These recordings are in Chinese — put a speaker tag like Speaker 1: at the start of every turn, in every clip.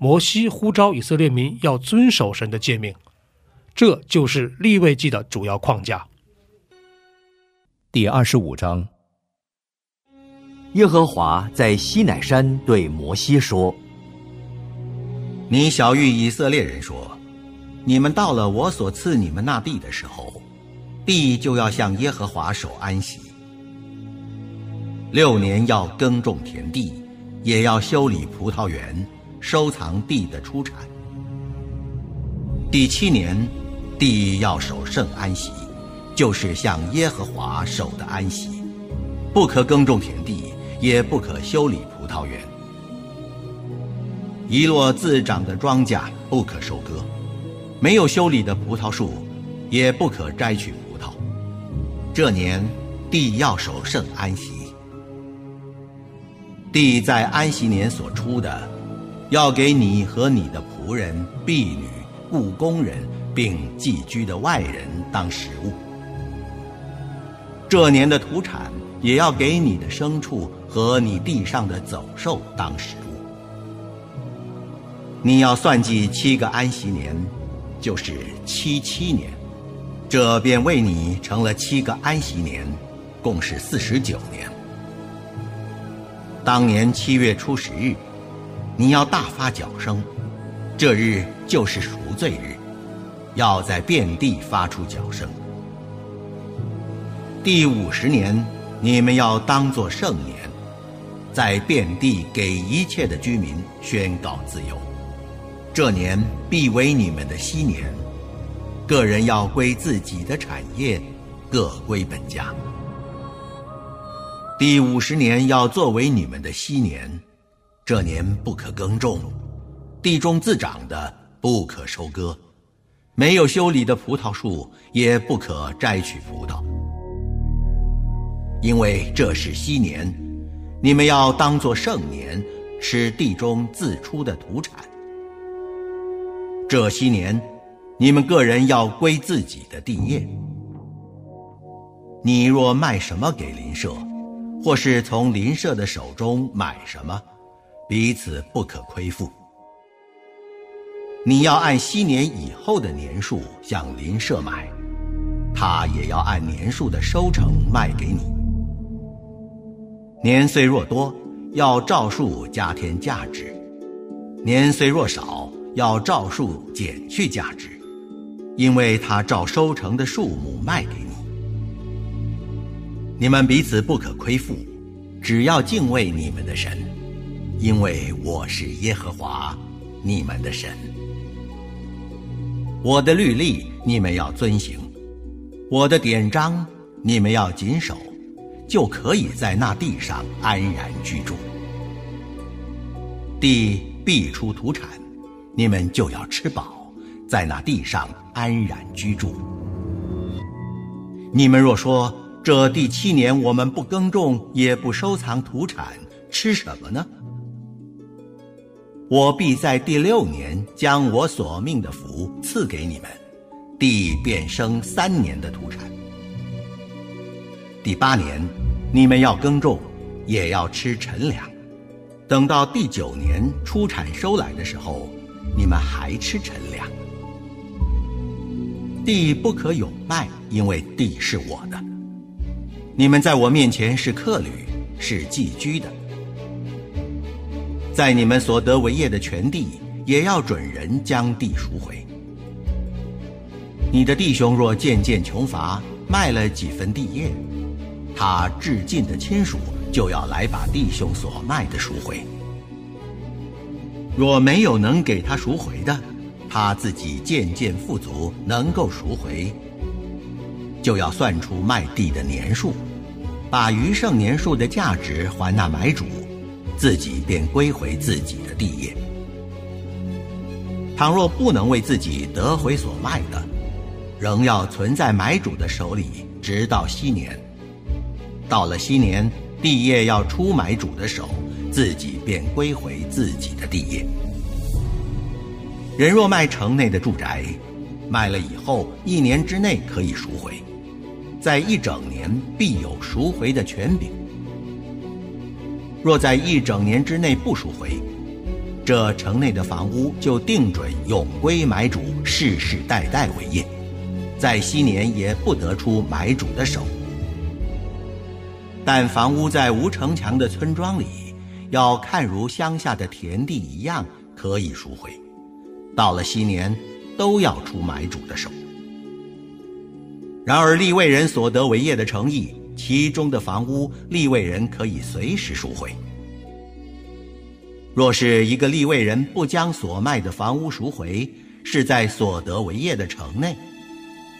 Speaker 1: 摩西呼召以色列民要遵守神的诫命，这就是立位记的主要框架。
Speaker 2: 第二十五章，
Speaker 3: 耶和华在西乃山对摩西说：“
Speaker 4: 你小谕以色列人说，你们到了我所赐你们那地的时候，地就要向耶和华守安息。六年要耕种田地。”也要修理葡萄园，收藏地的出产。第七年，地要守圣安息，就是向耶和华守的安息，不可耕种田地，也不可修理葡萄园。一落自长的庄稼不可收割，没有修理的葡萄树也不可摘取葡萄。这年，地要守圣安息。地在安息年所出的，要给你和你的仆人、婢女、雇工人，并寄居的外人当食物。这年的土产也要给你的牲畜和你地上的走兽当食物。你要算计七个安息年，就是七七年，这便为你成了七个安息年，共是四十九年。当年七月初十日，你要大发脚声，这日就是赎罪日，要在遍地发出脚声。第五十年，你们要当作圣年，在遍地给一切的居民宣告自由。这年必为你们的禧年，个人要归自己的产业，各归本家。第五十年要作为你们的禧年，这年不可耕种，地中自长的不可收割，没有修理的葡萄树也不可摘取葡萄，因为这是昔年，你们要当作圣年，吃地中自出的土产。这些年，你们个人要归自己的地业。你若卖什么给邻舍？或是从邻舍的手中买什么，彼此不可亏负。你要按昔年以后的年数向邻舍买，他也要按年数的收成卖给你。年虽若多，要照数加添价值；年虽若少，要照数减去价值，因为他照收成的数目卖给你。你们彼此不可亏负，只要敬畏你们的神，因为我是耶和华，你们的神。我的律例你们要遵行，我的典章你们要谨守，就可以在那地上安然居住。地必出土产，你们就要吃饱，在那地上安然居住。你们若说，这第七年，我们不耕种，也不收藏土产，吃什么呢？我必在第六年将我所命的福赐给你们，地便生三年的土产。第八年，你们要耕种，也要吃陈粮。等到第九年出产收来的时候，你们还吃陈粮。地不可有卖，因为地是我的。你们在我面前是客旅，是寄居的，在你们所得为业的全地，也要准人将地赎回。你的弟兄若渐渐穷乏，卖了几分地业，他至近的亲属就要来把弟兄所卖的赎回。若没有能给他赎回的，他自己渐渐富足，能够赎回，就要算出卖地的年数，把余剩年数的价值还那买主，自己便归回自己的地业。倘若不能为自己得回所卖的，仍要存在买主的手里，直到昔年。到了昔年，地业要出买主的手，自己便归回自己的地业。人若卖城内的住宅，卖了以后一年之内可以赎回，在一整年必有赎回的权柄。若在一整年之内不赎回，这城内的房屋就定准永归买主世世代代为业，在昔年也不得出买主的手。但房屋在无城墙的村庄里，要看如乡下的田地一样，可以赎回。到了昔年，都要出买主的手。然而立位人所得为业的诚意，其中的房屋，立位人可以随时赎回。若是一个立位人不将所卖的房屋赎回，是在所得为业的城内，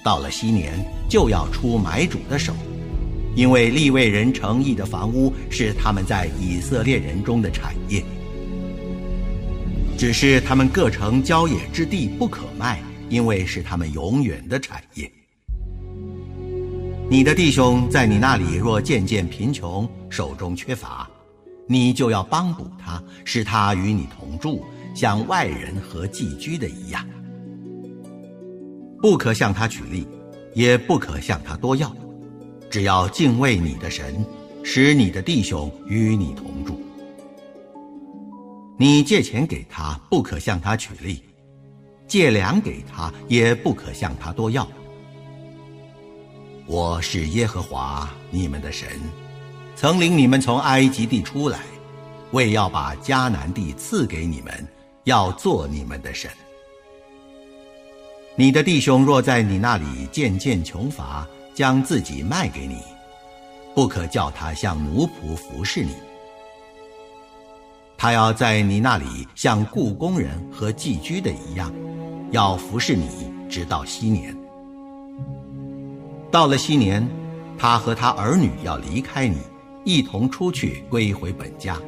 Speaker 4: 到了昔年就要出买主的手，因为立位人诚意的房屋是他们在以色列人中的产业。只是他们各城郊野之地不可卖，因为是他们永远的产业。你的弟兄在你那里若渐渐贫穷，手中缺乏，你就要帮补他，使他与你同住，像外人和寄居的一样。不可向他取利，也不可向他多要，只要敬畏你的神，使你的弟兄与你同住。你借钱给他，不可向他取利；借粮给他，也不可向他多要。我是耶和华你们的神，曾领你们从埃及地出来，为要把迦南地赐给你们，要做你们的神。你的弟兄若在你那里渐渐穷乏，将自己卖给你，不可叫他像奴仆服侍你。他要在你那里像雇工人和寄居的一样，要服侍你直到昔年。到了昔年，他和他儿女要离开你，一同出去归回本家，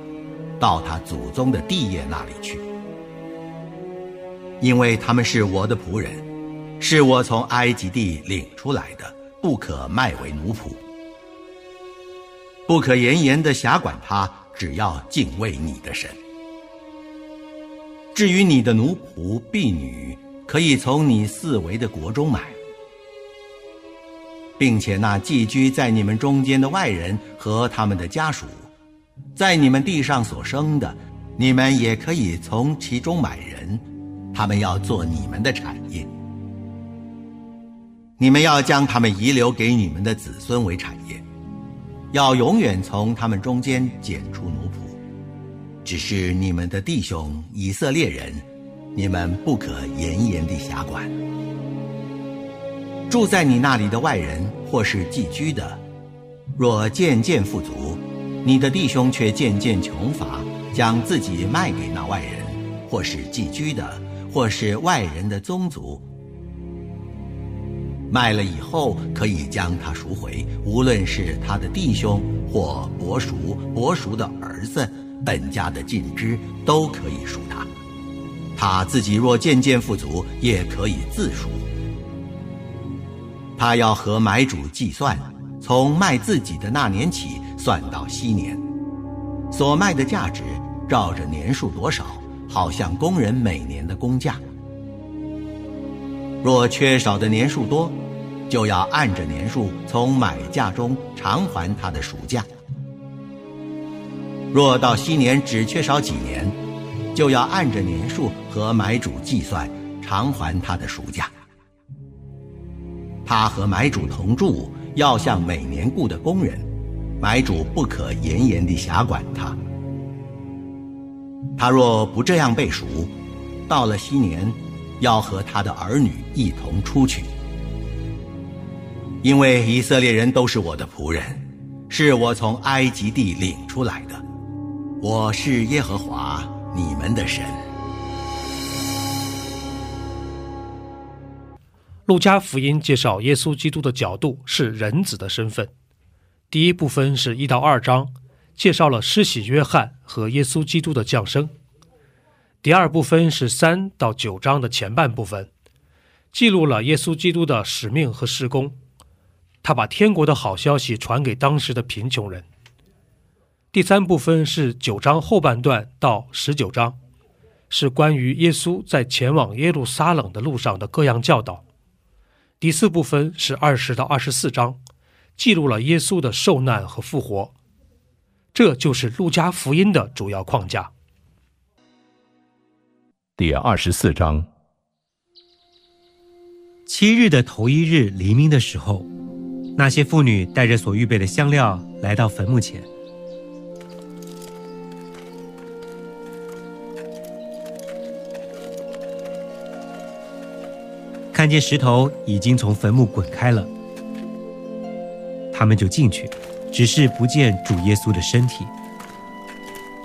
Speaker 4: 到他祖宗的地业那里去，因为他们是我的仆人，是我从埃及地领出来的，不可卖为奴仆，不可严严的辖管他。只要敬畏你的神。至于你的奴仆婢女，可以从你四围的国中买，并且那寄居在你们中间的外人和他们的家属，在你们地上所生的，你们也可以从其中买人，他们要做你们的产业。你们要将他们遗留给你们的子孙为产业。要永远从他们中间拣出奴仆，只是你们的弟兄以色列人，你们不可严严地辖管。住在你那里的外人或是寄居的，若渐渐富足，你的弟兄却渐渐穷乏，将自己卖给那外人，或是寄居的，或是外人的宗族。卖了以后，可以将他赎回，无论是他的弟兄或伯叔、伯叔的儿子，本家的尽支都可以赎他。他自己若渐渐富足，也可以自赎。他要和买主计算，从卖自己的那年起算到昔年，所卖的价值照着年数多少，好像工人每年的工价。若缺少的年数多，就要按着年数从买价中偿还他的赎价；若到昔年只缺少几年，就要按着年数和买主计算偿还他的赎价。他和买主同住，要像每年雇的工人，买主不可严严地辖管他。他若不这样被赎，到了新年，要和他的儿女一同出去，因为以色列人都是我的仆人，是我从埃及地领出来的。我是耶和华你们的神。
Speaker 1: 路加福音介绍耶稣基督的角度是人子的身份。第一部分是一到二章，介绍了施洗约翰和耶稣基督的降生。第二部分是三到九章的前半部分，记录了耶稣基督的使命和施工。他把天国的好消息传给当时的贫穷人。第三部分是九章后半段到十九章，是关于耶稣在前往耶路撒冷的路上的各样教导。第四部分是二十到二十四章，记录了耶稣的受难和复活。这就是路加福音的主要框架。
Speaker 2: 第二十四章，
Speaker 5: 七日的头一日黎明的时候，那些妇女带着所预备的香料来到坟墓前。看见石头已经从坟墓滚开了，他们就进去，只是不见主耶稣的身体。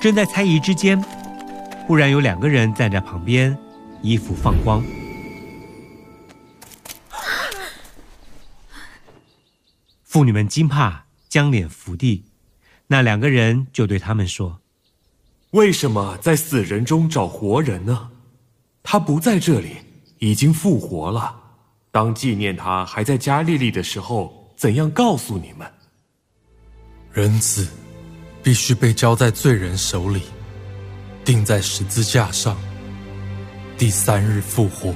Speaker 5: 正在猜疑之间，忽然有两个人站在旁边，衣服放光。妇女们惊怕，将脸伏地。那两个人就对他们说：“
Speaker 6: 为什么在死人中找活人呢？他不在这里。”已经复活了。当纪念他还在加利利的时候，怎样告诉你们？
Speaker 7: 人子必须被交在罪人手里，钉在十字架上，第三日复活。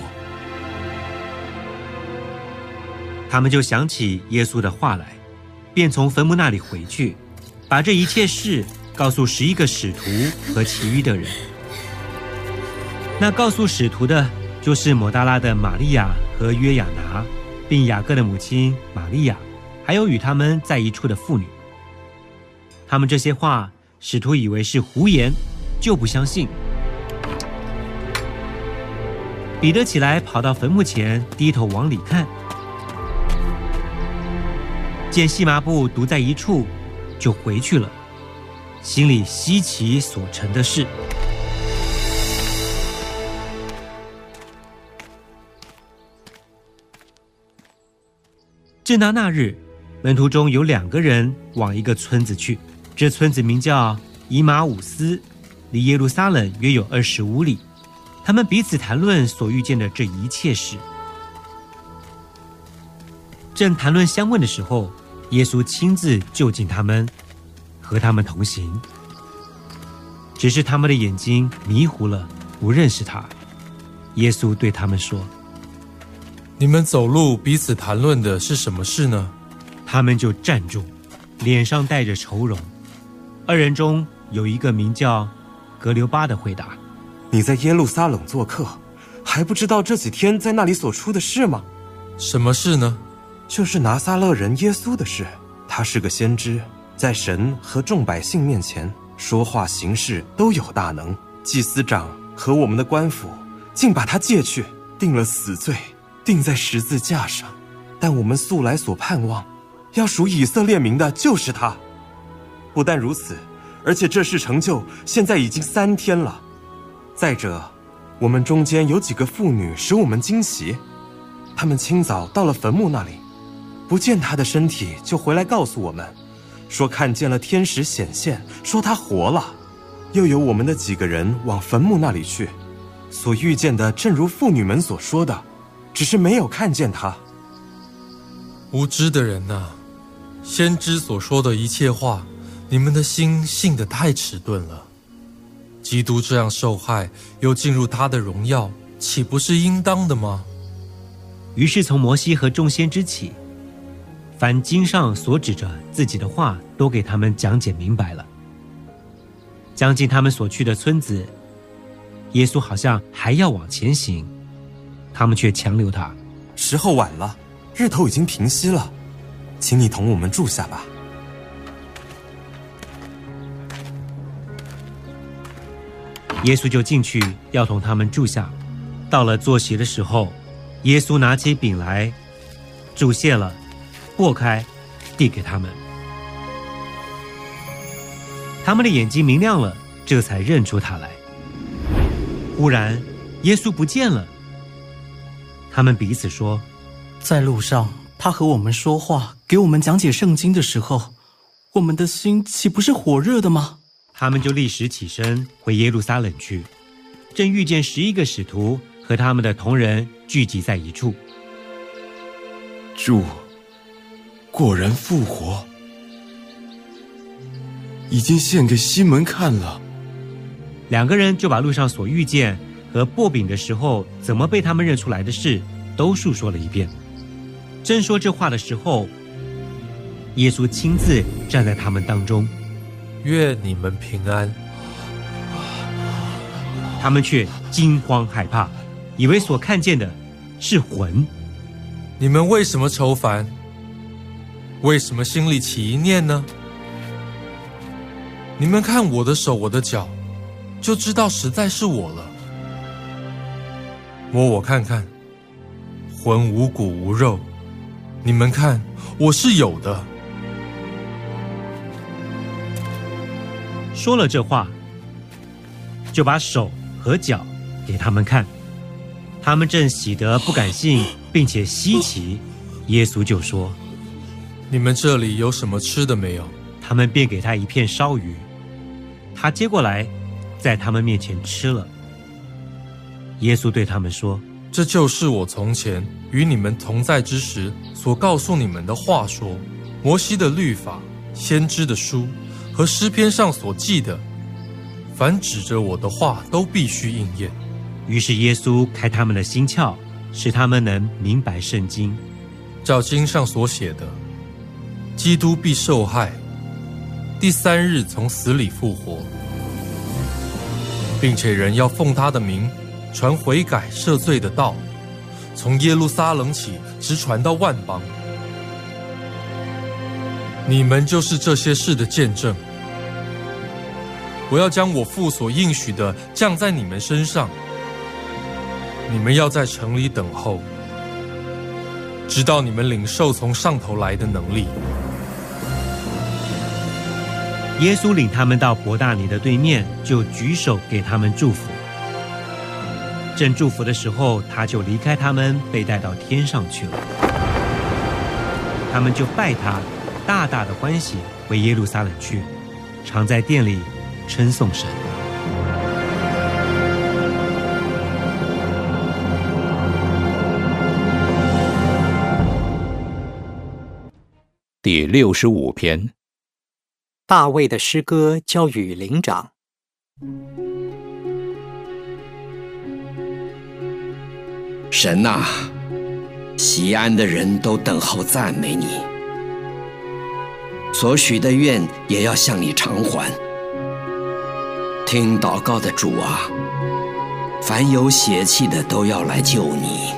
Speaker 5: 他们就想起耶稣的话来，便从坟墓那里回去，把这一切事告诉十一个使徒和其余的人。那告诉使徒的。就是抹大拉的玛利亚和约雅拿，并雅各的母亲玛利亚，还有与他们在一处的妇女。他们这些话，使徒以为是胡言，就不相信。彼得起来，跑到坟墓前，低头往里看，见细麻布独在一处，就回去了，心里稀奇所成的事。正当那日，门徒中有两个人往一个村子去，这村子名叫以马五斯，离耶路撒冷约有二十五里。他们彼此谈论所遇见的这一切事。正谈论相问的时候，耶稣亲自就近他们，和他们同行。只是他们的眼睛迷糊了，不认识他。耶稣对他们说。
Speaker 7: 你们走路彼此谈论的是什么事呢？
Speaker 5: 他们就站住，脸上带着愁容。二人中有一个名叫格留巴的回答：“
Speaker 6: 你在耶路撒冷做客，还不知道这几天在那里所出的事吗？
Speaker 7: 什么事呢？
Speaker 6: 就是拿撒勒人耶稣的事。他是个先知，在神和众百姓面前说话行事都有大能。祭司长和我们的官府竟把他借去，定了死罪。”钉在十字架上，但我们素来所盼望，要属以色列民的就是他。不但如此，而且这事成就，现在已经三天了。再者，我们中间有几个妇女使我们惊奇，她们清早到了坟墓那里，不见他的身体，就回来告诉我们，说看见了天使显现，说他活了。又有我们的几个人往坟墓那里去，所遇见的正如妇女们所说的。只是没有看见他。
Speaker 7: 无知的人呐，先知所说的一切话，你们的心信得太迟钝了。基督这样受害，又进入他的荣耀，岂不是应当的吗？
Speaker 5: 于是从摩西和众先知起，凡经上所指着自己的话，都给他们讲解明白了。将近他们所去的村子，耶稣好像还要往前行。他们却强留他。
Speaker 6: 时候晚了，日头已经平息了，请你同我们住下吧。
Speaker 5: 耶稣就进去要同他们住下。到了坐席的时候，耶稣拿起饼来，煮谢了，擘开，递给他们。他们的眼睛明亮了，这才认出他来。忽然，耶稣不见了。他们彼此说：“
Speaker 8: 在路上，他和我们说话，给我们讲解圣经的时候，我们的心岂不是火热的吗？”
Speaker 5: 他们就立时起身回耶路撒冷去，正遇见十一个使徒和他们的同人聚集在一处。
Speaker 9: 主果然复活，已经献给西门看了。
Speaker 5: 两个人就把路上所遇见和薄饼的时候怎么被他们认出来的事，都述说了一遍。正说这话的时候，耶稣亲自站在他们当中。
Speaker 7: 愿你们平安。
Speaker 5: 他们却惊慌害怕，以为所看见的是魂。
Speaker 7: 你们为什么愁烦？为什么心里起一念呢？你们看我的手，我的脚，就知道实在是我了。摸我看看，魂无骨无肉，你们看我是有的。
Speaker 5: 说了这话，就把手和脚给他们看。他们正喜得不敢信，并且稀奇，耶稣就说：“
Speaker 7: 你们这里有什么吃的没有？”
Speaker 5: 他们便给他一片烧鱼，他接过来，在他们面前吃了。耶稣对他们说：“
Speaker 7: 这就是我从前与你们同在之时所告诉你们的话说，摩西的律法、先知的书。”和诗篇上所记的，凡指着我的话，都必须应验。
Speaker 5: 于是耶稣开他们的心窍，使他们能明白圣经。
Speaker 7: 照经上所写的，基督必受害，第三日从死里复活，并且人要奉他的名传悔改赦罪的道，从耶路撒冷起，直传到万邦。你们就是这些事的见证。我要将我父所应许的降在你们身上，你们要在城里等候，直到你们领受从上头来的能力。
Speaker 5: 耶稣领他们到伯大尼的对面，就举手给他们祝福。正祝福的时候，他就离开他们，被带到天上去了。他们就拜他，大大的欢喜，回耶路撒冷去，常在店里。称颂神。
Speaker 2: 第六十五篇，
Speaker 10: 大卫的诗歌交与灵长。
Speaker 11: 神呐，西安的人都等候赞美你，所许的愿也要向你偿还。听祷告的主啊，凡有血气的都要来救你。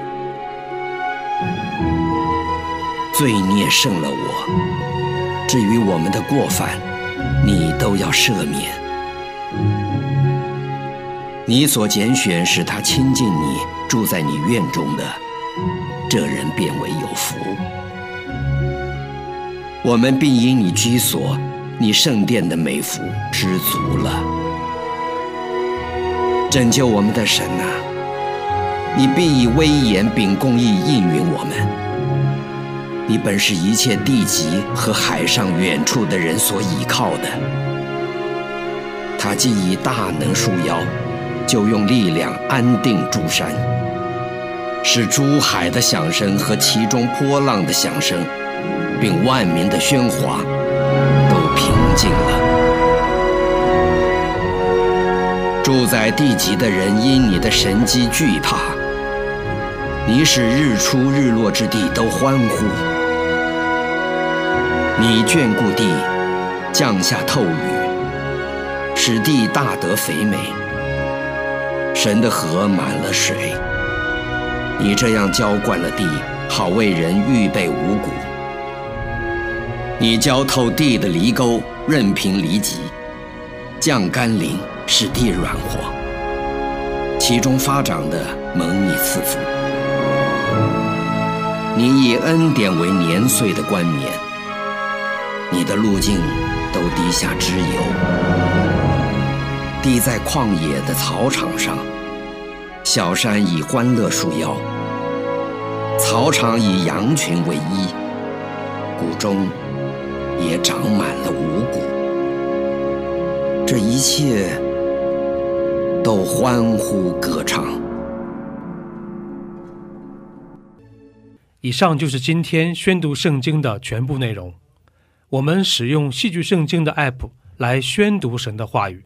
Speaker 11: 罪孽胜了我，至于我们的过犯，你都要赦免。你所拣选使他亲近你，住在你院中的，这人变为有福。我们并因你居所，你圣殿的美福知足了。拯救我们的神呐，你必以威严秉公义应允我们。你本是一切地极和海上远处的人所倚靠的。他既以大能束腰，就用力量安定诸山，使珠海的响声和其中波浪的响声，并万民的喧哗，都平静了。住在地极的人因你的神迹惧怕，你使日出日落之地都欢呼。你眷顾地，降下透雨，使地大得肥美。神的河满了水，你这样浇灌了地，好为人预备五谷。你浇透地的犁沟，任凭犁脊，降甘霖。使地软和，其中发长的蒙你赐福。你以恩典为年岁的冠冕，你的路径都滴下脂油，滴在旷野的草场上。小山以欢乐树腰，草场以羊群为衣，谷中也长满了五谷。这一切都欢呼歌唱。
Speaker 1: 以上就是今天宣读圣经的全部内容。我们使用戏剧圣经的 App 来宣读神的话语。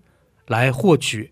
Speaker 1: 来获取